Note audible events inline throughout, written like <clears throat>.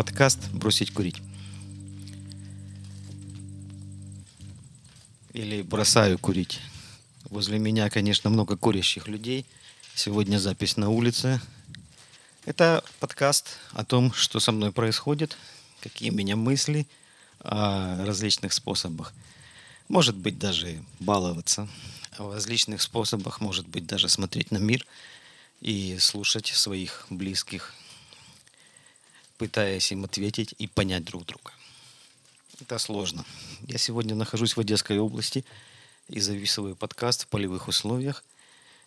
подкаст «Бросить курить». Или «Бросаю курить». Возле меня, конечно, много курящих людей. Сегодня запись на улице. Это подкаст о том, что со мной происходит, какие у меня мысли о различных способах. Может быть, даже баловаться. О различных способах, может быть, даже смотреть на мир и слушать своих близких, пытаясь им ответить и понять друг друга. Это сложно. Я сегодня нахожусь в Одесской области и записываю подкаст в полевых условиях.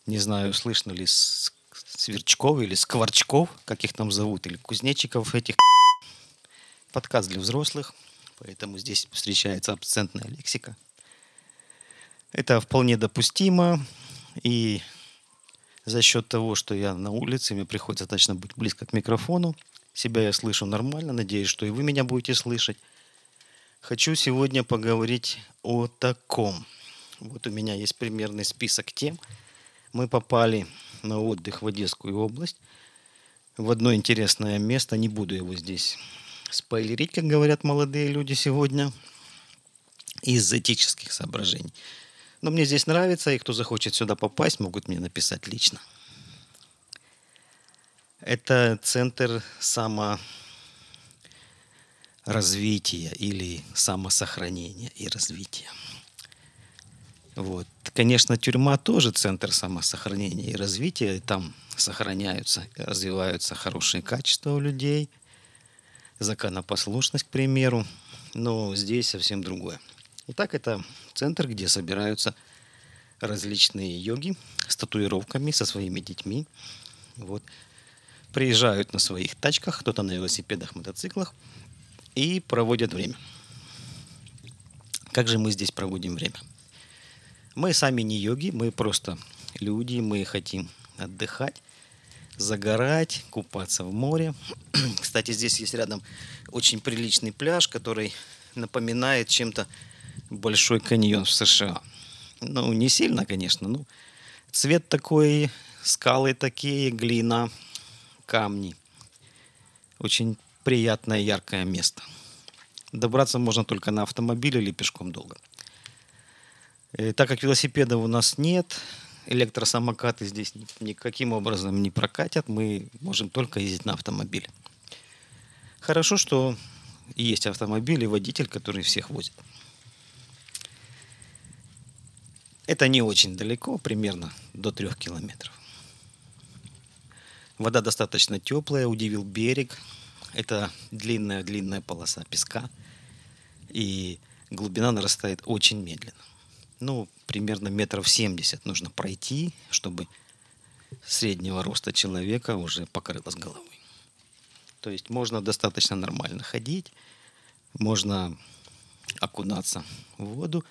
Не знаю, слышно ли сверчков или скворчков, как их там зовут, или кузнечиков этих. Подкаст для взрослых, поэтому здесь встречается абсцентная лексика. Это вполне допустимо, и за счет того, что я на улице, мне приходится достаточно быть близко к микрофону – себя я слышу нормально, надеюсь, что и вы меня будете слышать. Хочу сегодня поговорить о таком. Вот у меня есть примерный список тем. Мы попали на отдых в Одесскую область, в одно интересное место. Не буду его здесь спойлерить, как говорят молодые люди сегодня, из этических соображений. Но мне здесь нравится, и кто захочет сюда попасть, могут мне написать лично. Это центр саморазвития или самосохранения и развития. Вот. Конечно, тюрьма тоже центр самосохранения и развития. Там сохраняются, развиваются хорошие качества у людей, законопослушность, к примеру. Но здесь совсем другое. Итак, это центр, где собираются различные йоги с татуировками, со своими детьми. Вот приезжают на своих тачках, кто-то на велосипедах, мотоциклах и проводят время. Как же мы здесь проводим время? Мы сами не йоги, мы просто люди, мы хотим отдыхать, загорать, купаться в море. <clears throat> Кстати, здесь есть рядом очень приличный пляж, который напоминает чем-то большой каньон в США. Ну, не сильно, конечно, ну, цвет такой, скалы такие, глина – камни. Очень приятное, яркое место. Добраться можно только на автомобиле или пешком долго. И э, так как велосипедов у нас нет, электросамокаты здесь никаким образом не прокатят, мы можем только ездить на автомобиле. Хорошо, что есть автомобиль и водитель, который всех возит. Это не очень далеко, примерно до трех километров. Вода достаточно теплая, удивил берег. Это длинная-длинная полоса песка. И глубина нарастает очень медленно. Ну, примерно метров 70 нужно пройти, чтобы среднего роста человека уже покрылось головой. То есть можно достаточно нормально ходить, можно окунаться в воду,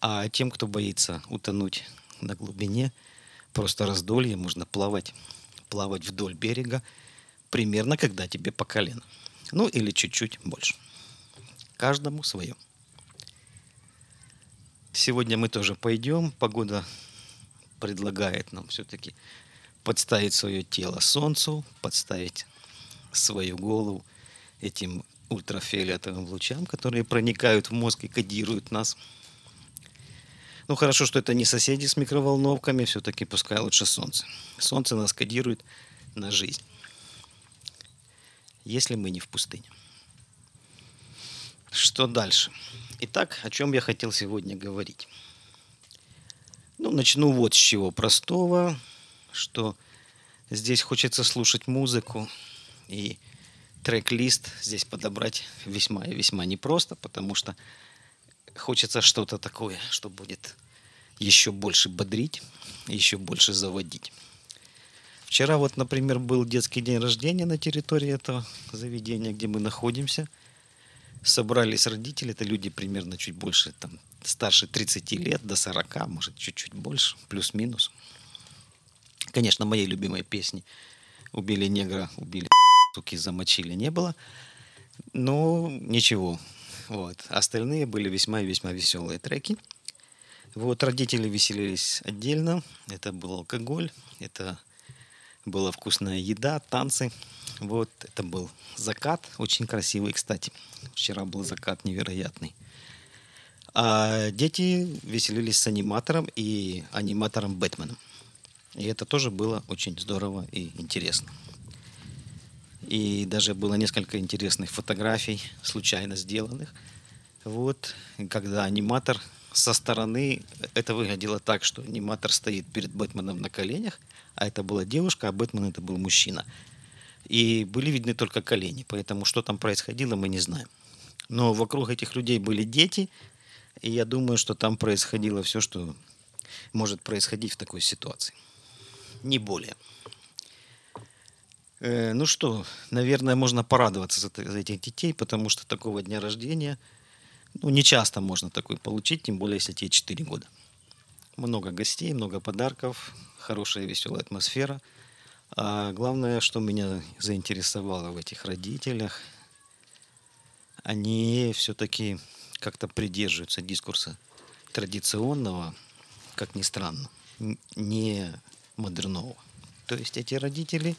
а тем, кто боится утонуть на глубине, просто раздолье, можно плавать плавать вдоль берега примерно когда тебе по колено. Ну или чуть-чуть больше. Каждому свое. Сегодня мы тоже пойдем. Погода предлагает нам все-таки подставить свое тело солнцу, подставить свою голову этим ультрафиолетовым лучам, которые проникают в мозг и кодируют нас. Ну, хорошо, что это не соседи с микроволновками, все-таки пускай лучше солнце. Солнце нас кодирует на жизнь, если мы не в пустыне. Что дальше? Итак, о чем я хотел сегодня говорить? Ну, начну вот с чего простого, что здесь хочется слушать музыку, и трек-лист здесь подобрать весьма и весьма непросто, потому что хочется что-то такое, что будет еще больше бодрить, еще больше заводить. Вчера вот, например, был детский день рождения на территории этого заведения, где мы находимся. Собрались родители, это люди примерно чуть больше, там, старше 30 лет, до 40, может, чуть-чуть больше, плюс-минус. Конечно, моей любимой песни «Убили негра, убили суки, замочили» не было. Но ничего, вот. Остальные были весьма и весьма веселые треки. Вот родители веселились отдельно. Это был алкоголь, это Была вкусная еда, танцы. Вот это был закат, очень красивый, кстати. Вчера был закат невероятный. А дети веселились с аниматором и аниматором Бэтменом. И это тоже было очень здорово и интересно. И даже было несколько интересных фотографий, случайно сделанных. Вот, когда аниматор со стороны, это выглядело так, что аниматор стоит перед Бэтменом на коленях, а это была девушка, а Бэтмен это был мужчина. И были видны только колени, поэтому что там происходило, мы не знаем. Но вокруг этих людей были дети, и я думаю, что там происходило все, что может происходить в такой ситуации. Не более. Э, ну что, наверное, можно порадоваться за, за этих детей, потому что такого дня рождения, ну, не часто можно такой получить, тем более, если тебе 4 года. Много гостей, много подарков, хорошая веселая атмосфера – а главное, что меня заинтересовало в этих родителях, они все-таки как-то придерживаются дискурса традиционного, как ни странно, не модернового. То есть эти родители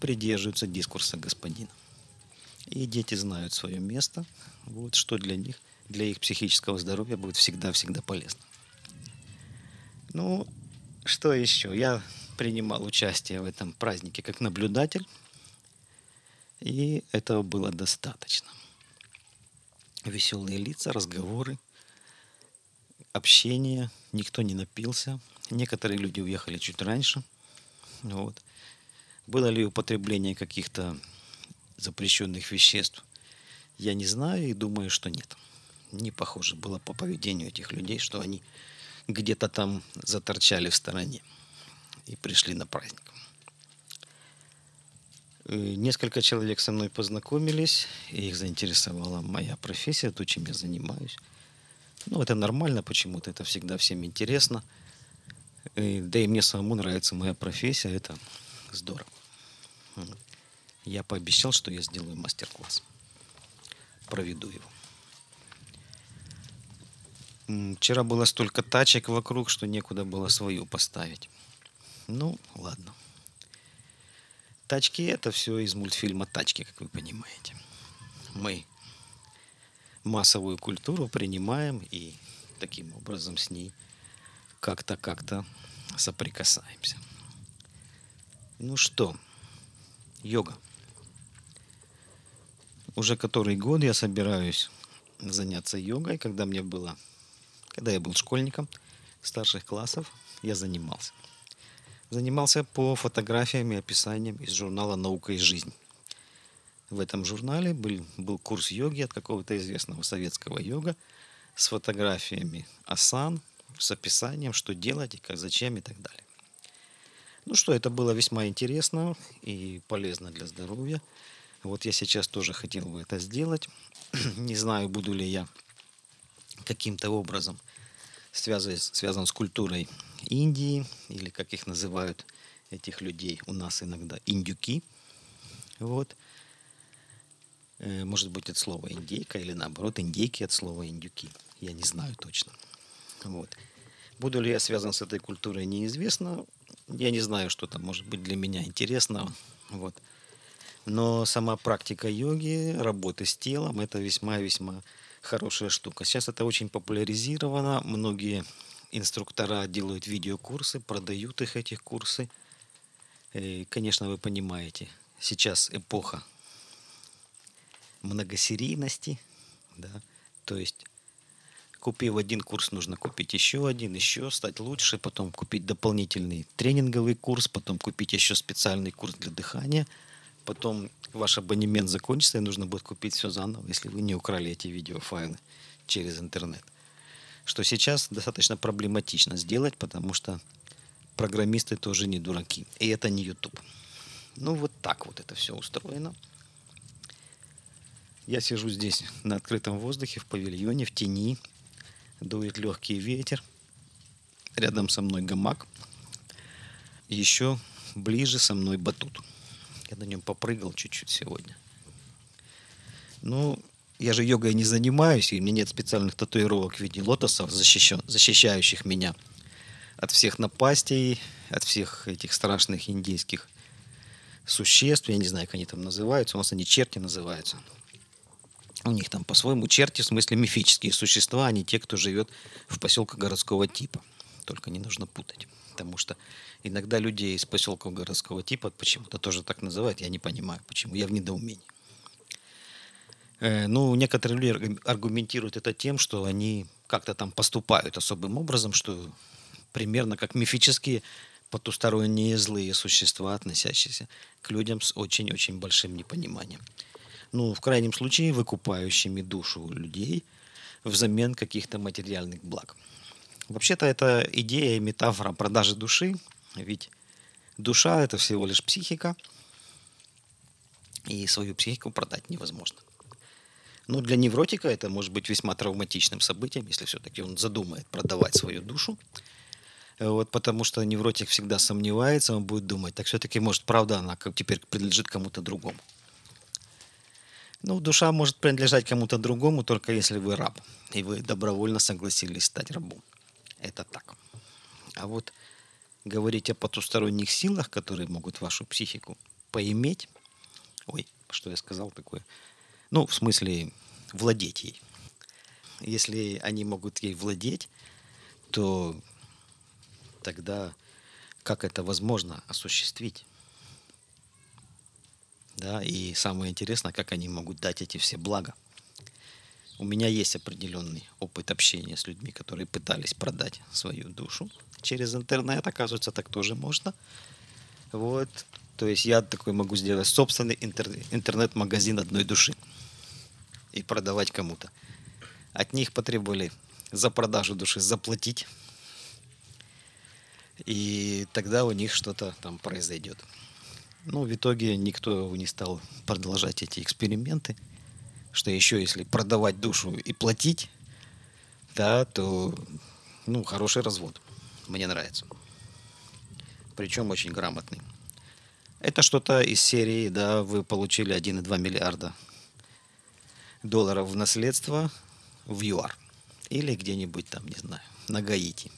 придерживаются дискурса господина. И дети знают свое место, вот, что для них, для их психического здоровья будет всегда-всегда полезно. Ну, что еще? Я принимал участие в этом празднике как наблюдатель, и этого было достаточно. Веселые лица, разговоры, общение, никто не напился. Некоторые люди уехали чуть раньше. Вот. Было ли употребление каких-то запрещенных веществ, я не знаю и думаю, что нет. Не похоже было по поведению этих людей, что они где-то там заторчали в стороне и пришли на праздник. Э, несколько человек со мной познакомились, и их заинтересовала моя профессия, то, чем я занимаюсь. Ну, это нормально почему-то, это всегда всем интересно. И, э, да и мне самому нравится моя профессия, это здорово. Я пообещал, что я сделаю мастер-класс. Проведу его. Вчера было столько тачек вокруг, что некуда было свою поставить. Ну, ладно. Тачки это все из мультфильма «Тачки», как вы понимаете. Мы массовую культуру принимаем и таким образом с ней как-то, как-то соприкасаемся. Ну что, йога. Уже который год я собираюсь заняться йогой. Когда мне было, когда я был школьником старших классов, я занимался занимался по фотографиям и описаниям из журнала «Наука и жизнь». В этом журнале был, был курс йоги от какого-то известного советского йога с фотографиями асан, с описанием, что делать и как, зачем и так далее. Ну что, это было весьма интересно и полезно для здоровья. Вот я сейчас тоже хотел бы это сделать. <clears throat> Не знаю, буду ли я каким-то образом связан, с культурой Индии, или как их называют этих людей у нас иногда, индюки. Вот. Э, может быть, от слова индейка или наоборот, индейки от слова индюки. Я не знаю точно. Вот. Буду ли я связан с этой культурой, неизвестно. Я не знаю, что там может быть для меня интересно. Вот. Но сама практика йоги, работы с телом, это весьма-весьма хорошая штука. Сейчас это очень популяризировано. Многие инструктора делают видеокурсы, продают их, эти курсы. И, конечно, вы понимаете, сейчас эпоха многосерийности, да, то есть купив один курс, нужно купить еще один, еще, стать лучше, потом купить дополнительный тренинговый курс, потом купить еще специальный курс для дыхания, потом ваш абонемент закончится, и нужно будет купить все заново, если вы не украли эти видеофайлы через интернет что сейчас достаточно проблематично сделать, потому что программисты тоже не дураки. И это не YouTube. Ну, вот так вот это все устроено. Я сижу здесь на открытом воздухе, в павильоне, в тени. Дует легкий ветер. Рядом со мной гамак. Еще ближе со мной батут. Я на нем попрыгал чуть-чуть сегодня. Ну, я же йогой не занимаюсь, и у меня нет специальных татуировок в виде лотосов, защищающих меня от всех напастей, от всех этих страшных индейских существ, я не знаю, как они там называются, у нас они черти называются. У них там по-своему черти, в смысле мифические существа, а не те, кто живет в поселке городского типа. Только не нужно путать. Потому что иногда людей из поселков городского типа почему-то тоже так называют, я не понимаю, почему, я в недоумении. Э, ну, некоторые люди аргументируют это тем, что они как-то там поступают особым образом, что примерно как мифические потусторонние злые существа, относящиеся к людям с очень-очень большим непониманием. Ну, в крайнем случае, выкупающими душу людей взамен каких-то материальных благ. Вообще-то это идея и метафора продажи души, ведь душа – это всего лишь психика, и свою психику продать невозможно. Ну, для невротика это может быть весьма травматичным событием, если все-таки он задумает продавать свою душу. Вот потому что невротик всегда сомневается, он будет думать, так все-таки, может, правда, она теперь принадлежит кому-то другому. Ну, душа может принадлежать кому-то другому, только если вы раб, и вы добровольно согласились стать рабом. Это так. А вот говорить о потусторонних силах, которые могут вашу психику поиметь, ой, что я сказал такое, ну, в смысле, владеть ей. Если они могут ей владеть, то тогда как это возможно осуществить? Да, и самое интересное, как они могут дать эти все блага. У меня есть определенный опыт общения с людьми, которые пытались продать свою душу через интернет. Оказывается, так тоже можно. Вот. То есть я такой могу сделать собственный интернет-магазин одной души и продавать кому-то. От них потребовали за продажу души заплатить, и тогда у них что-то там произойдет. Ну, в итоге никто не стал продолжать эти эксперименты, что еще если продавать душу и платить, да, то, ну, хороший развод. Мне нравится. Причем очень грамотный. Это что-то из серии, да, вы получили 1,2 миллиарда долларов в наследство в ЮАР. Или где-нибудь там, не знаю, на Гаити.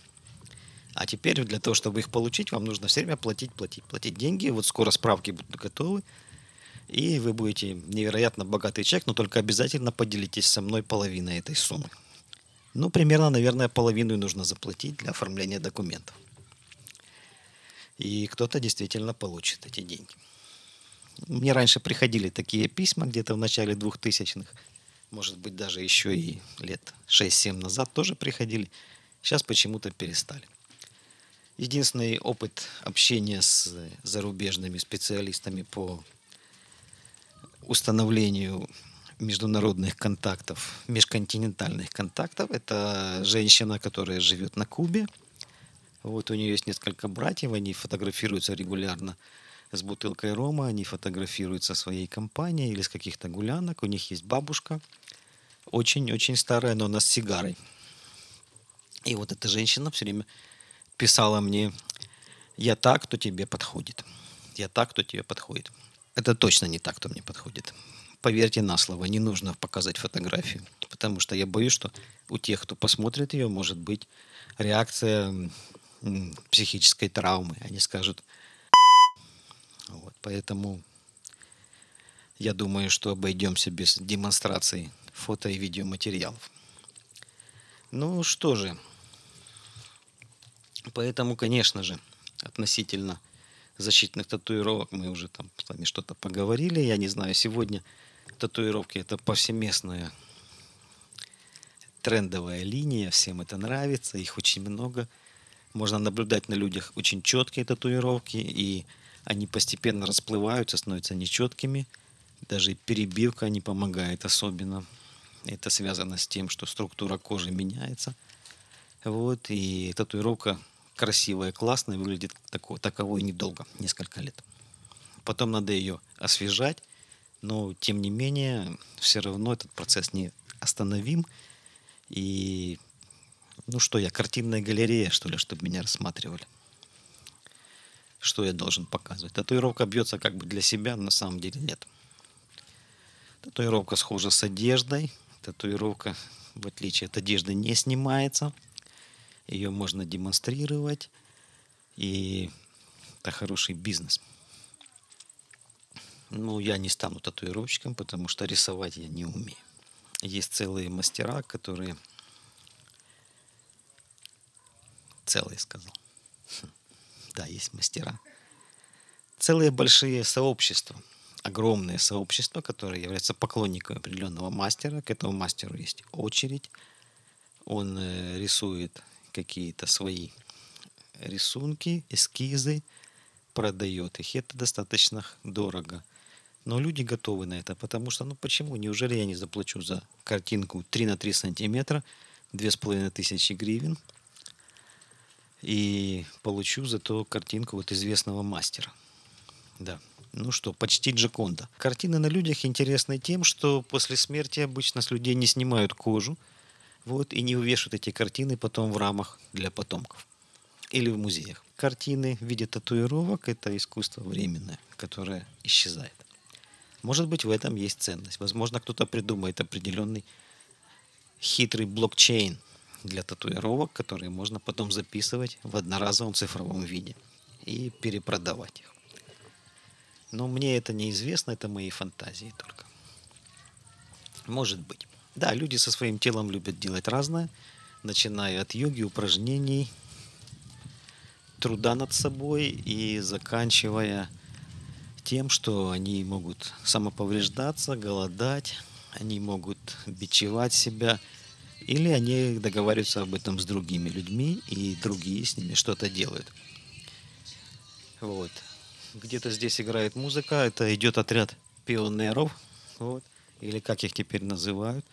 А теперь для того, чтобы их получить, вам нужно все время платить, платить, платить деньги. Вот скоро справки будут готовы. И вы будете невероятно богатый человек, но только обязательно поделитесь со мной половиной этой суммы. Ну, примерно, наверное, половину нужно заплатить для оформления документов. И кто-то действительно получит эти деньги. Мне раньше приходили такие письма где-то в начале 2000-х может быть, даже еще и лет 6-7 назад тоже приходили. Сейчас почему-то перестали. Единственный опыт общения с зарубежными специалистами по установлению международных контактов, межконтинентальных контактов, это женщина, которая живет на Кубе. Вот у нее есть несколько братьев, они фотографируются регулярно с бутылкой рома, они фотографируются своей компанией или с каких-то гулянок. У них есть бабушка, очень-очень старая, но она с сигарой. И вот эта женщина все время писала мне, я так, кто тебе подходит. Я так, кто тебе подходит. Это точно не так, кто мне подходит. Поверьте на слово, не нужно показать фотографию. Потому что я боюсь, что у тех, кто посмотрит ее, может быть реакция психической травмы. Они скажут, вот, поэтому я думаю, что обойдемся без демонстрации фото и видеоматериалов. Ну что же, поэтому, конечно же, относительно защитных татуировок мы уже там с вами что-то поговорили. Я не знаю, сегодня татуировки это повсеместная трендовая линия, всем это нравится, их очень много. Можно наблюдать на людях очень четкие татуировки, и они постепенно расплываются, становятся нечеткими. Даже перебивка не помогает особенно. Это связано с тем, что структура кожи меняется. Вот, и татуировка красивая, классная, выглядит тако, таковой недолго, несколько лет. Потом надо ее освежать, но тем не менее, все равно этот процесс не остановим. И ну что я, картинная галерея, что ли, чтобы меня рассматривали. Что я должен показывать? Татуировка бьется как бы для себя, на самом деле нет. Татуировка схожа с одеждой. Татуировка, в отличие от одежды, не снимается. Ее можно демонстрировать, и это хороший бизнес. Ну, я не стану татуировщиком, потому что рисовать я не умею. Есть целые мастера, которые... Целые, сказал. <laughs> Да, есть мастера. Целые большие сообщества, огромные сообщества, которые являются поклонниками определенного мастера. К этому мастеру есть очередь. Он э, рисует какие-то свои рисунки, эскизы, продает их. Это достаточно дорого. Но люди готовы на это, потому что, ну почему? Неужели я не заплачу за картинку 3 на 3 сантиметра, 2500 гривен, и получу за то картинку вот известного мастера. Да. Ну что, почти Джаконда. Картины на людях интересны тем, что после смерти обычно с людей не снимают кожу, вот, и не увешивают эти картины потом в рамах для потомков или в музеях. Картины в виде татуировок – это искусство временное, которое исчезает. Может быть, в этом есть ценность. Возможно, кто-то придумает определенный хитрый блокчейн для татуировок, которые можно потом записывать в одноразовом цифровом виде и перепродавать их. Но мне это неизвестно, это мои фантазии только. Может быть. Да, люди со своим телом любят делать разное, начиная от йоги, упражнений, труда над собой и заканчивая тем, что они могут самоповреждаться, голодать, они могут бичевать себя, или они договариваются об этом с другими людьми, и другие с ними что-то делают. Вот. Где-то здесь играет музыка, это идет отряд пионеров, вот, или как их теперь называют,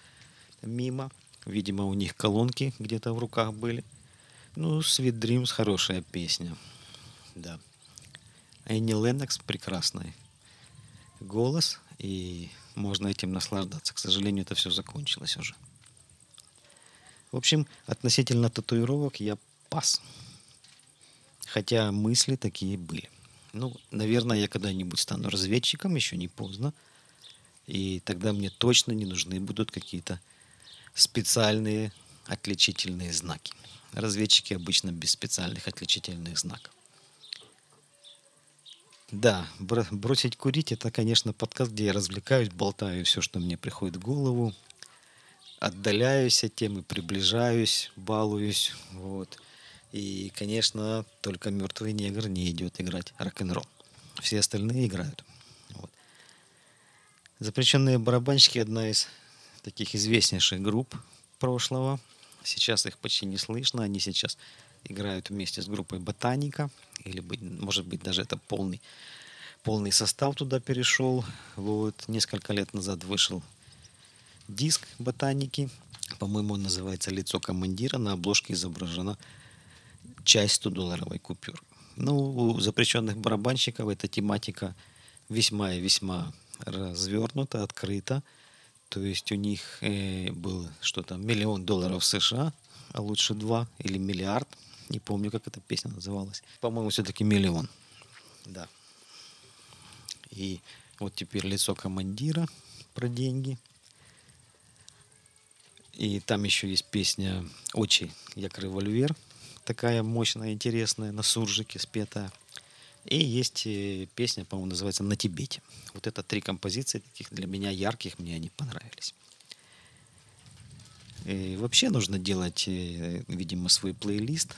мимо. Видимо, у них колонки где-то в руках были. Ну, Sweet Dreams хорошая песня. Да. Энни Леннокс прекрасный голос, и можно этим наслаждаться. К сожалению, это все закончилось уже. В общем, относительно татуировок я пас. Хотя мысли такие были. Ну, наверное, я когда-нибудь стану разведчиком, еще не поздно. И тогда мне точно не нужны будут какие-то специальные отличительные знаки. Разведчики обычно без специальных отличительных знаков. Да, бросить курить это, конечно, подкаст, где я развлекаюсь, болтаю все, что мне приходит в голову, отдаляюсь от темы, приближаюсь, балуюсь, вот. И, конечно, только мертвый негр не идет играть рок-н-ролл. Все остальные играют. Вот. Запрещенные барабанщики одна из таких известнейших групп прошлого. Сейчас их почти не слышно. Они сейчас играют вместе с группой Ботаника, или, может быть, даже это полный, полный состав туда перешел. Вот. Несколько лет назад вышел диск Ботаники, по-моему, он называется «Лицо командира», на обложке изображена часть 100-долларовой купюры. Ну, у запрещенных барабанщиков эта тематика весьма и весьма развернута, открыта. То есть у них э, был что-то миллион долларов США, а лучше два или миллиард – не помню, как эта песня называлась. По-моему, все-таки миллион. Да. И вот теперь лицо командира про деньги. И там еще есть песня «Очи, як револьвер». Такая мощная, интересная, на суржике спетая. И есть э, песня, по-моему, называется «На Тибете». Вот это три композиции таких для меня ярких, мне они понравились. И вообще нужно делать, э, видимо, свой плейлист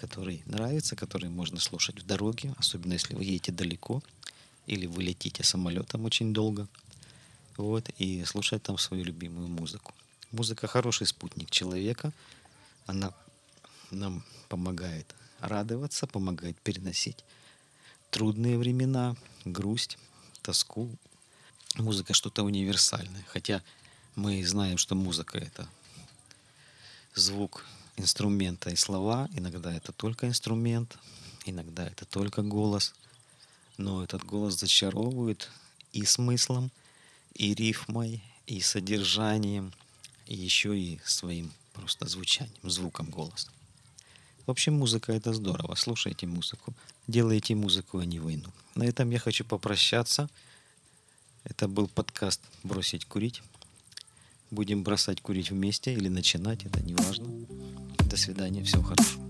который нравится, который можно слушать в дороге, особенно если вы едете далеко или вы летите самолетом очень долго. Вот, и слушать там свою любимую музыку. Музыка хороший спутник человека. Она нам помогает радоваться, помогает переносить трудные времена, грусть, тоску. Музыка что-то универсальное. Хотя мы знаем, что музыка это звук инструмента и слова. Иногда это только инструмент, иногда это только голос. Но этот голос зачаровывает и смыслом, и рифмой, и содержанием, и еще и своим просто звучанием, звуком голоса. В общем, музыка это здорово. Слушайте музыку. Делайте музыку, а не войну. На этом я хочу попрощаться. Это был подкаст «Бросить курить». Будем бросать курить вместе или начинать, это не важно. До свидания. Всего хорошего.